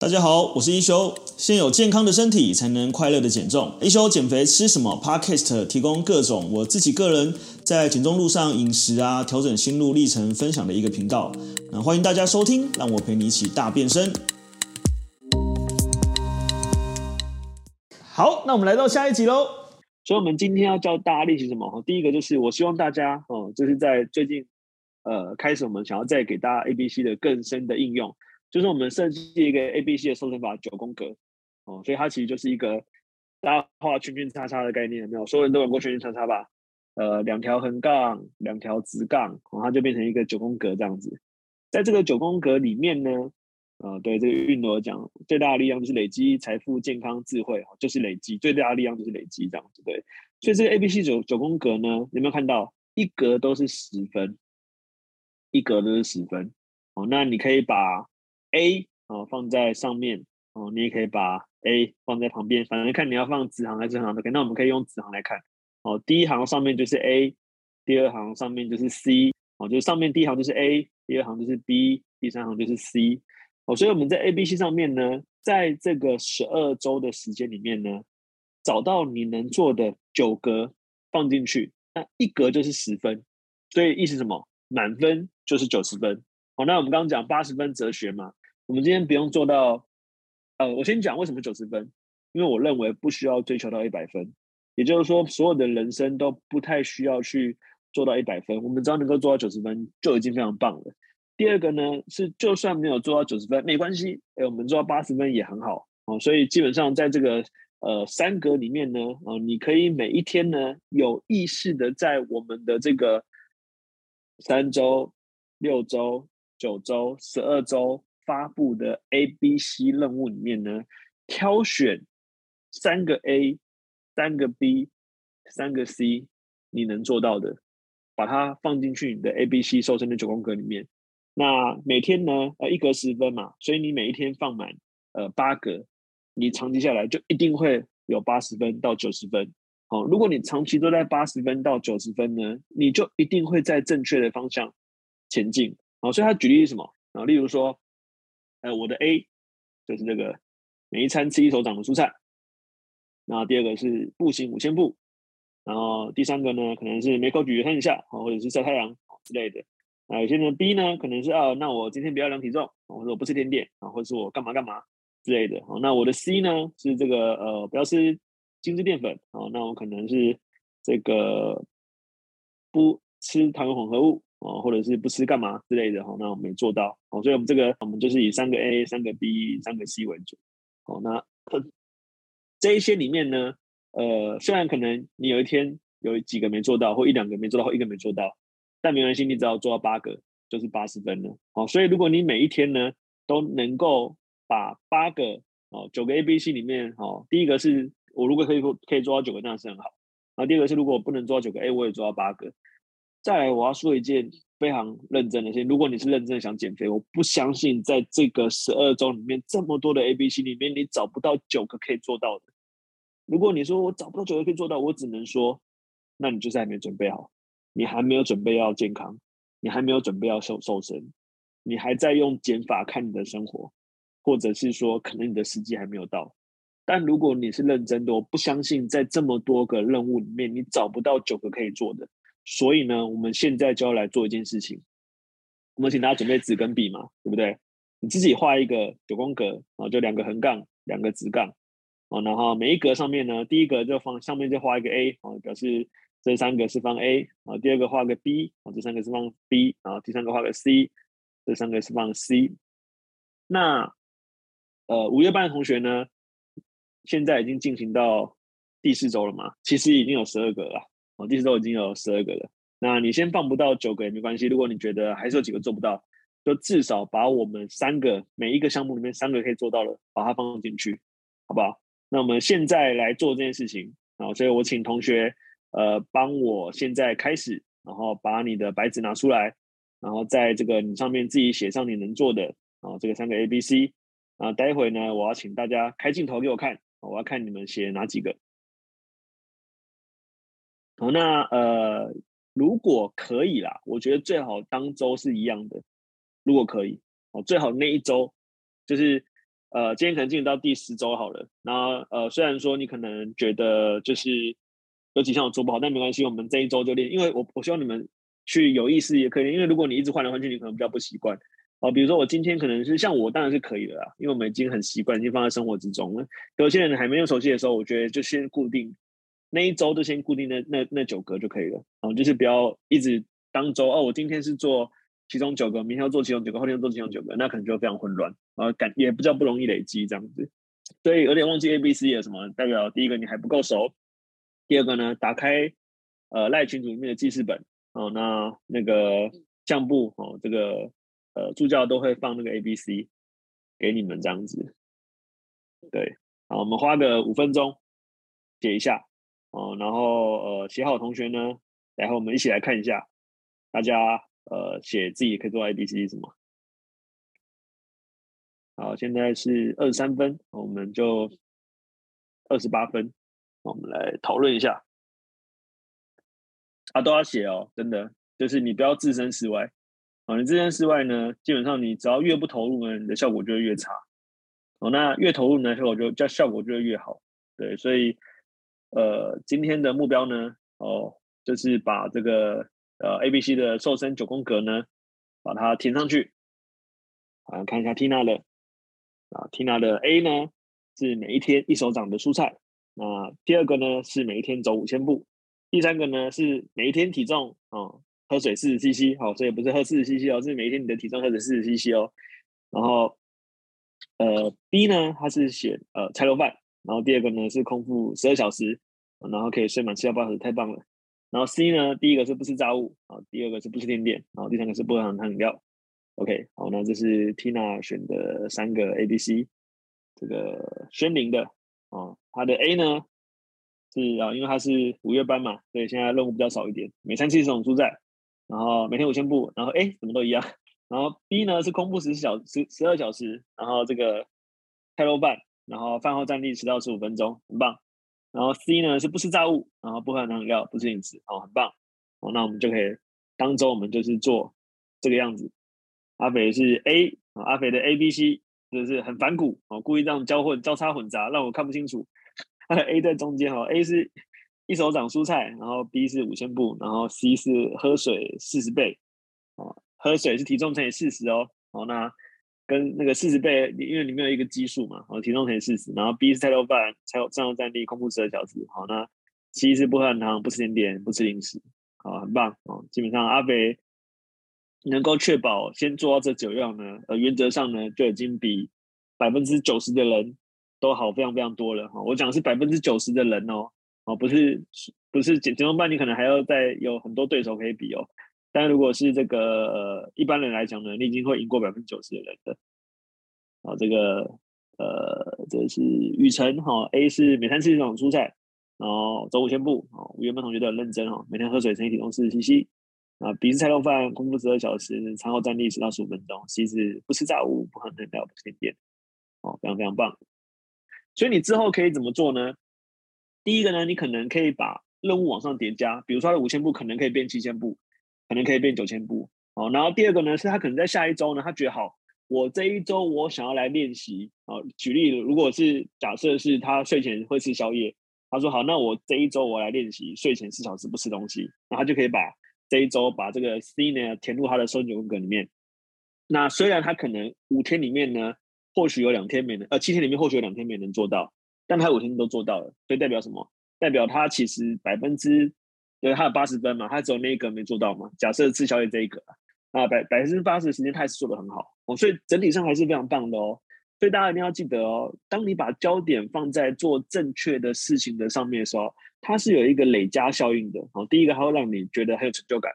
大家好，我是一休。先有健康的身体，才能快乐的减重。一休减肥吃什么？Podcast 提供各种我自己个人在减重路上饮食啊，调整心路历程分享的一个频道。那欢迎大家收听，让我陪你一起大变身。好，那我们来到下一集喽。所以，我们今天要教大家练习什么？第一个就是，我希望大家哦，就是在最近呃开始，我们想要再给大家 A B C 的更深的应用。就是我们设计一个 A B C 的瘦身法九宫格哦，所以它其实就是一个大家画圈圈叉叉的概念，没有？所有人都玩过圈圈叉叉吧？呃，两条横杠，两条直杠，哦，它就变成一个九宫格这样子。在这个九宫格里面呢，呃，对这个运动讲，最大的力量就是累积财富、健康、智慧，就是累积最大的力量就是累积这样子。对，所以这个 A B C 九九宫格呢，有没有看到一格都是十分，一格都是十分哦？那你可以把 A 哦放在上面哦，你也可以把 A 放在旁边，反正看你要放子行还是横行都可以。那我们可以用子行来看哦，第一行上面就是 A，第二行上面就是 C 哦，就是上面第一行就是 A，第二行就是 B，第三行就是 C 哦。所以我们在 A、B、C 上面呢，在这个十二周的时间里面呢，找到你能做的九格放进去，那一格就是十分，所以意思什么？满分就是九十分。好，那我们刚刚讲八十分哲学嘛。我们今天不用做到，呃，我先讲为什么九十分，因为我认为不需要追求到一百分，也就是说，所有的人生都不太需要去做到一百分，我们只要能够做到九十分就已经非常棒了。第二个呢是，就算没有做到九十分没关系，哎，我们做到八十分也很好哦。所以基本上在这个呃三格里面呢，啊，你可以每一天呢有意识的在我们的这个三周、六周、九周、十二周。发布的 A、B、C 任务里面呢，挑选三个 A、三个 B、三个 C，你能做到的，把它放进去你的 A、B、C 瘦身的九宫格里面。那每天呢，呃，一格十分嘛，所以你每一天放满呃八格，你长期下来就一定会有八十分到九十分。好，如果你长期都在八十分到九十分呢，你就一定会在正确的方向前进。好，所以他举例是什么？啊，例如说。呃，我的 A 就是这个每一餐吃一手掌的蔬菜，然后第二个是步行五千步，然后第三个呢可能是每口举三十下，或者是晒太阳之类的。那有些人 B 呢可能是啊，那我今天不要量体重，或者我不吃甜点啊，或者是我干嘛干嘛之类的。好，那我的 C 呢是这个呃不要吃精致淀粉，啊，那我可能是这个不吃糖油混合物。哦，或者是不吃干嘛之类的哈，那我没做到哦，所以我们这个我们就是以三个 A、三个 B、三个 C 为主。好，那这一些里面呢，呃，虽然可能你有一天有几个没做到，或一两个没做到，或一个没做到，但没关系，你只要做到八个，就是八十分了。好，所以如果你每一天呢都能够把八个哦九个 A、B、C 里面，好，第一个是我如果可以可以做到九个，那是很好。然后第二个是如果我不能做到九个 A，我也做到八个。再来，我要说一件非常认真的事情。如果你是认真的想减肥，我不相信在这个十二周里面这么多的 A、B、C 里面，你找不到九个可以做到的。如果你说我找不到九个可以做到，我只能说，那你就是还没准备好，你还没有准备要健康，你还没有准备要瘦瘦身，你还在用减法看你的生活，或者是说可能你的时机还没有到。但如果你是认真的，我不相信在这么多个任务里面，你找不到九个可以做的。所以呢，我们现在就要来做一件事情。我们请大家准备纸跟笔嘛，对不对？你自己画一个九宫格啊，就两个横杠，两个直杠啊，然后每一格上面呢，第一格就放上面就画一个 A 啊，表示这三个是放 A 啊，第二个画个 B 啊，这三个是放 B 啊，第三个画个 C，这三个是放 C。那呃，五月班的同学呢，现在已经进行到第四周了嘛，其实已经有十二个了。哦，第四周已经有十二个了，那你先放不到九个也没关系。如果你觉得还是有几个做不到，就至少把我们三个每一个项目里面三个可以做到了，把它放进去，好不好？那我们现在来做这件事情啊，所以我请同学呃帮我现在开始，然后把你的白纸拿出来，然后在这个你上面自己写上你能做的啊，这个三个 A、B、C 啊，待会呢我要请大家开镜头给我看，我要看你们写哪几个。好，那呃，如果可以啦，我觉得最好当周是一样的。如果可以，哦，最好那一周就是呃，今天可能进入到第十周好了。然后呃，虽然说你可能觉得就是有几项我做不好，但没关系，我们这一周就练。因为我我希望你们去有意识也可以，因为如果你一直换来换去，你可能比较不习惯。哦，比如说我今天可能是像我，当然是可以的啦，因为我们已经很习惯，已经放在生活之中了。有些人还没用熟悉的时候，我觉得就先固定那一周，就先固定那那那九格就可以了。哦，就是不要一直当周哦，我今天是做其中九个，明天要做其中九个，后天要做其中九个，那可能就非常混乱，然后感也比较不容易累积这样子。所以有点忘记 A B C 有什么，代表第一个你还不够熟，第二个呢，打开呃赖群组里面的记事本哦，那那个项目哦这个。呃，助教都会放那个 A、B、C 给你们这样子，对，好，我们花个五分钟写一下哦，然后呃，写好的同学呢，然后我们一起来看一下，大家呃写自己可以做 A、B、C 什么？好，现在是二十三分，我们就二十八分，我们来讨论一下，啊，都要写哦，真的，就是你不要置身事外。哦，你置身事外呢，基本上你只要越不投入呢，你的效果就会越差。哦，那越投入呢，效果就叫效果就会越好。对，所以呃，今天的目标呢，哦，就是把这个呃 A B C 的瘦身九宫格呢，把它填上去。啊，看一下 Tina 的啊，Tina 的 A 呢是每一天一手掌的蔬菜。那第二个呢是每一天走五千步。第三个呢是每一天体重哦。喝水四十 CC，好，所以不是喝四十 CC 哦，是每一天你的体重喝水四十 CC 哦。然后，呃，B 呢，它是写呃菜肉饭，然后第二个呢是空腹十二小时，然后可以睡满七到八小时，太棒了。然后 C 呢，第一个是不吃炸物，啊，第二个是不吃甜点，然后第三个是不喝含糖饮料。OK，好，那这是 Tina 选的三个 A、B、C，这个宣明的啊，他的 A 呢是啊，因为他是五月班嘛，所以现在任务比较少一点，每餐七十种蔬菜。然后每天五千步，然后哎，怎么都一样。然后 B 呢是空腹十小十十二小时，然后这个开肉饭，然后饭后站立十到十五分钟，很棒。然后 C 呢是不吃炸物，然后不喝糖饮料，不吃零食，哦，很棒。哦，那我们就可以当周我们就是做这个样子。阿肥是 A，阿肥的 A B C 就是很反骨，哦，故意这样交混交叉混杂，让我看不清楚。他的 A 在中间哈，A 是。一手掌蔬菜，然后 B 是五千步，然后 C 是喝水四十倍，哦，喝水是体重乘以四十哦，好，那跟那个四十倍，因为里面有一个基数嘛，哦，体重乘以四十，然后 B 是菜肉饭，菜肉站站立，空腹十二小时，好，那 C 是不喝糖，不吃甜点，不吃零食，好，很棒哦，基本上阿肥能够确保先做到这九样呢，呃，原则上呢就已经比百分之九十的人都好非常非常多了哈，我讲的是百分之九十的人哦。哦，不是，不是减减重班，你可能还要再有很多对手可以比哦。但如果是这个呃一般人来讲呢，你已经会赢过百分之九十的人的。好，这个呃，这是雨辰哈，A 是每餐吃一种蔬菜，然后走五千步。哦，原本同学都很认真哦，每天喝水乘以体重四十 CC。啊，B 是菜肉饭，空腹十二小时，餐后站立十到十五分钟。C 是不吃炸物，不喝饮料，不吃甜点。哦，非常非常棒。所以你之后可以怎么做呢？第一个呢，你可能可以把任务往上叠加，比如说他的五千步可能可以变七千步，可能可以变九千步。哦，然后第二个呢，是他可能在下一周呢，他觉得好，我这一周我想要来练习。哦，举例，如果是假设是他睡前会吃宵夜，他说好，那我这一周我来练习睡前四小时不吃东西，那他就可以把这一周把这个 C 呢填入他的瘦身九宫格里面。那虽然他可能五天里面呢，或许有两天没能，呃，七天里面或许有两天没能做到。但他五天都做到了，所以代表什么？代表他其实百分之，对他有八十分嘛，他只有那一个没做到嘛。假设吃宵夜这一个啊，百百分之八十的时间他还是做得很好哦，所以整体上还是非常棒的哦。所以大家一定要记得哦，当你把焦点放在做正确的事情的上面的时候，它是有一个累加效应的哦。第一个，它会让你觉得很有成就感；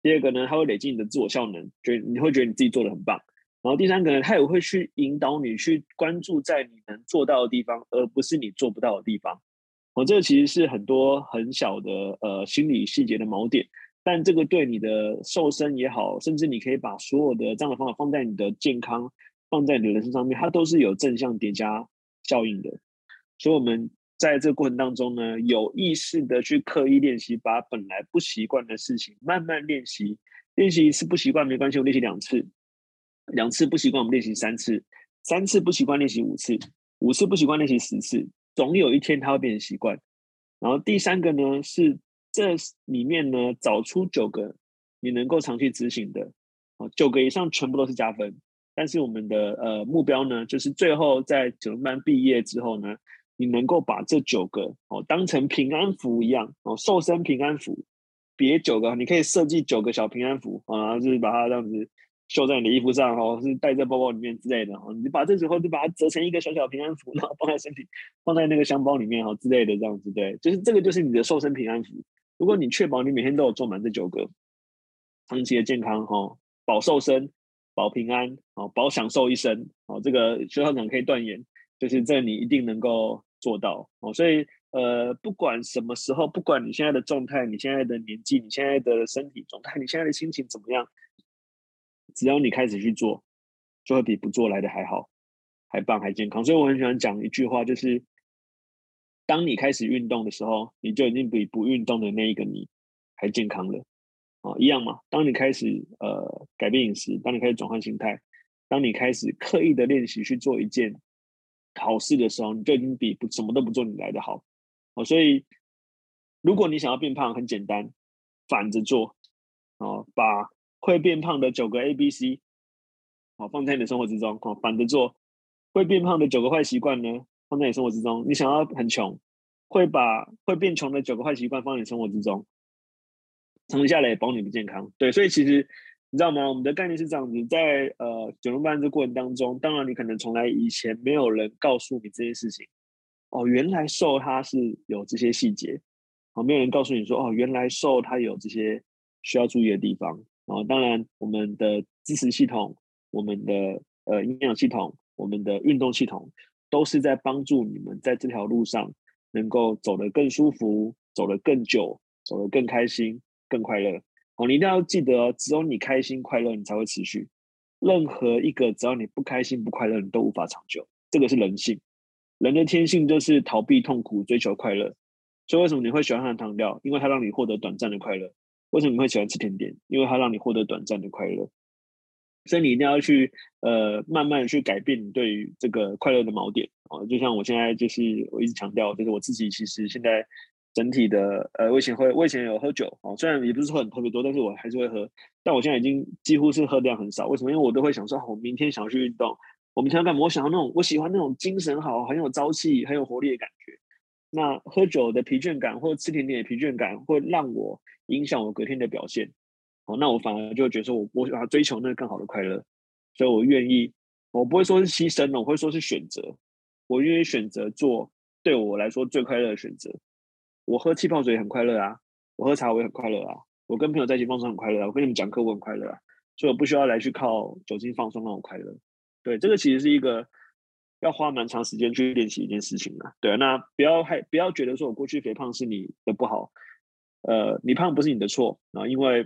第二个呢，它会累积你的自我效能，觉你会觉得你自己做的很棒。然后第三个呢，它也会去引导你去关注在你能做到的地方，而不是你做不到的地方。哦，这个其实是很多很小的呃心理细节的锚点，但这个对你的瘦身也好，甚至你可以把所有的这样的方法放在你的健康，放在你的人生上面，它都是有正向叠加效应的。所以我们在这个过程当中呢，有意识的去刻意练习，把本来不习惯的事情慢慢练习，练习一次不习惯没关系，我练习两次。两次不习惯，我们练习三次，三次不习惯练习五次，五次不习惯练习十次，总有一天他会变成习惯。然后第三个呢，是这里面呢找出九个你能够长期执行的，哦，九个以上全部都是加分。但是我们的呃目标呢，就是最后在九龙班毕业之后呢，你能够把这九个哦当成平安符一样哦，瘦身平安符，别九个，你可以设计九个小平安符啊，就是把它这样子绣在你的衣服上哦，是带在包包里面之类的哦。你把这时候就把它折成一个小小平安符，然后放在身体，放在那个香包里面哈之类的这样子，对，就是这个就是你的瘦身平安符。如果你确保你每天都有做满这九个，长期的健康哈，保瘦身。保平安哦，保享受一生哦，这个学校长可以断言，就是这你一定能够做到哦。所以呃，不管什么时候，不管你现在的状态、你现在的年纪、你现在的身体状态、你现在的心情怎么样，只要你开始去做，就会比不做来的还好，还棒，还健康。所以我很喜欢讲一句话，就是当你开始运动的时候，你就已经比不运动的那一个你还健康了。啊，一样嘛。当你开始呃改变饮食，当你开始转换心态，当你开始刻意的练习去做一件好事的时候，你就已经比不什么都不做你来的好。哦，所以如果你想要变胖，很简单，反着做。哦，把会变胖的九个 A、B、C，好，放在你的生活之中。好，反着做，会变胖的九个坏习惯呢，放在你生活之中。你想要很穷，会把会变穷的九个坏习惯放在你生活之中。长期下来也保你不健康，对，所以其实你知道吗？我们的概念是这样子，在呃九龙班这过程当中，当然你可能从来以前没有人告诉你这件事情，哦，原来瘦它是有这些细节，哦，没有人告诉你说，哦，原来瘦它有这些需要注意的地方，哦，当然我们的支持系统、我们的呃营养系统、我们的运动系统，都是在帮助你们在这条路上能够走得更舒服，走得更久，走得更开心。更快乐哦！你一定要记得哦，只有你开心快乐，你才会持续。任何一个只要你不开心不快乐，你都无法长久。这个是人性，人的天性就是逃避痛苦，追求快乐。所以为什么你会喜欢喝糖料？因为它让你获得短暂的快乐。为什么你会喜欢吃甜点？因为它让你获得短暂的快乐。所以你一定要去呃，慢慢去改变你对于这个快乐的锚点哦。就像我现在就是我一直强调，就是我自己其实现在。整体的呃，我以前会，我以前有喝酒哦，虽然也不是喝很特别多，但是我还是会喝。但我现在已经几乎是喝量很少。为什么？因为我都会想说，我明天想要去运动，我明天要干嘛？我想要那种，我喜欢那种精神好、很有朝气、很有活力的感觉。那喝酒的疲倦感，或者吃甜点的疲倦感，会让我影响我隔天的表现。哦，那我反而就觉得说我我想要追求那个更好的快乐，所以我愿意，我不会说是牺牲了，我会说是选择。我愿意选择做对我来说最快乐的选择。我喝气泡水很快乐啊，我喝茶我也很快乐啊，我跟朋友在一起放松很快乐啊，我跟你们讲课我很快乐啊，所以我不需要来去靠酒精放松让我快乐。对，这个其实是一个要花蛮长时间去练习一件事情的。对，那不要害，不要觉得说我过去肥胖是你的不好，呃，你胖不是你的错啊，因为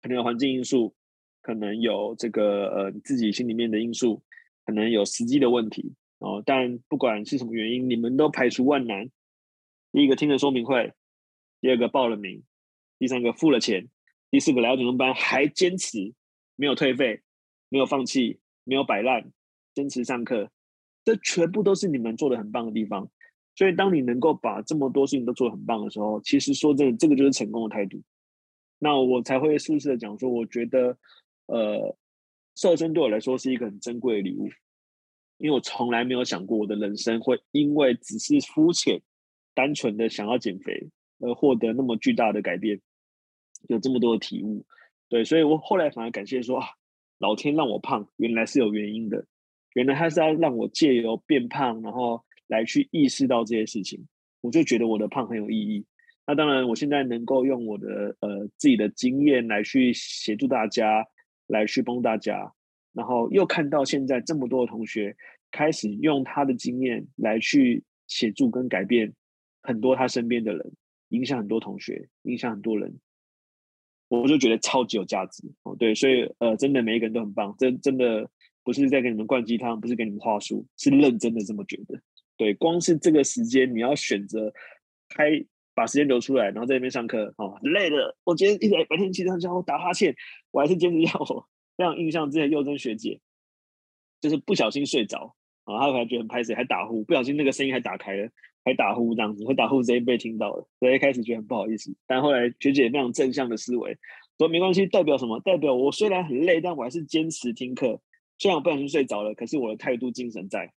可能有环境因素，可能有这个呃你自己心里面的因素，可能有时机的问题哦。但不管是什么原因，你们都排除万难。第一个听了说明会，第二个报了名，第三个付了钱，第四个来到九龙班还坚持没有退费，没有放弃，没有摆烂，坚持上课，这全部都是你们做的很棒的地方。所以，当你能够把这么多事情都做得很棒的时候，其实说真的，这个就是成功的态度。那我才会舒适的讲说，我觉得，呃，瘦身对我来说是一个很珍贵的礼物，因为我从来没有想过我的人生会因为只是肤浅。单纯的想要减肥而获得那么巨大的改变，有这么多的体悟，对，所以我后来反而感谢说啊，老天让我胖，原来是有原因的，原来他是要让我借由变胖，然后来去意识到这些事情，我就觉得我的胖很有意义。那当然，我现在能够用我的呃自己的经验来去协助大家，来去帮大家，然后又看到现在这么多的同学开始用他的经验来去协助跟改变。很多他身边的人，影响很多同学，影响很多人，我就觉得超级有价值哦。对，所以呃，真的每一个人都很棒，真真的不是在给你们灌鸡汤，不是给你们话术，是认真的这么觉得。对，光是这个时间，你要选择开把时间留出来，然后在那边上课，哦，累了。我今天一直白天起床之后打哈欠，我还是坚持要我非常印象之前幼珍学姐，就是不小心睡着啊，他还觉得很拍谢，还打呼，不小心那个声音还打开了，还打呼这样子，会打呼声音被听到了，所以一开始觉得很不好意思，但后来学姐非常正向的思维，说没关系，代表什么？代表我虽然很累，但我还是坚持听课，虽然我不小心睡着了，可是我的态度精神在。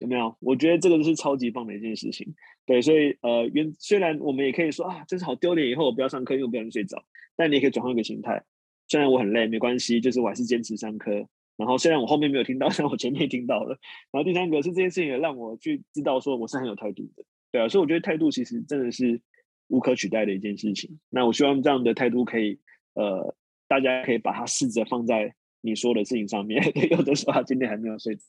有没有？我觉得这个就是超级棒的一件事情。对，所以呃，原虽然我们也可以说啊，这是好丢脸，以后我不要上课，因为我不想睡着。但你也可以转换一个心态，虽然我很累，没关系，就是我还是坚持上课。然后虽然我后面没有听到，但我前面听到了。然后第三个是这件事情也让我去知道说我是很有态度的。对啊，所以我觉得态度其实真的是无可取代的一件事情。那我希望这样的态度可以呃，大家可以把它试着放在你说的事情上面。有的时候他今天还没有睡着。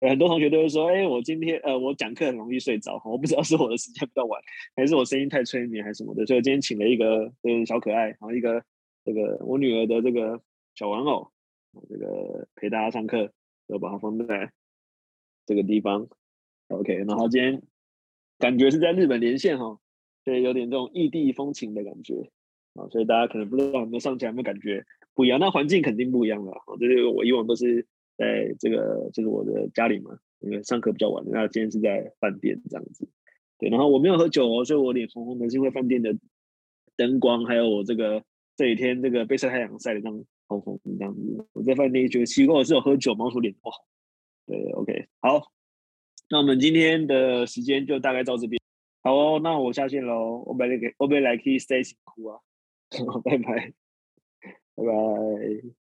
很多同学都会说：“哎、我今天呃，我讲课很容易睡着，我不知道是我的时间比较晚，还是我声音太催眠，还是什么的。”所以我今天请了一个这个小可爱，然后一个这个我女儿的这个小玩偶，这个陪大家上课，就把它放在这个地方。OK，然后今天感觉是在日本连线哈，所以有点这种异地风情的感觉啊，所以大家可能不知道有没有上起来有没有感觉不一样？那环境肯定不一样了啊，这是我以往都是。在这个就是我的家里嘛，因为上课比较晚，那今天是在饭店这样子，对，然后我没有喝酒哦，所以我脸红红的，是因为饭店的灯光，还有我这个这几天这个被晒太阳晒的这样红红这样子。我在饭店觉得奇怪，我是有喝酒吗？我脸不好。对，OK，好，那我们今天的时间就大概到这边。好哦，那我下线喽，我本来给我本来可以 stay 辛苦啊，拜拜，拜拜。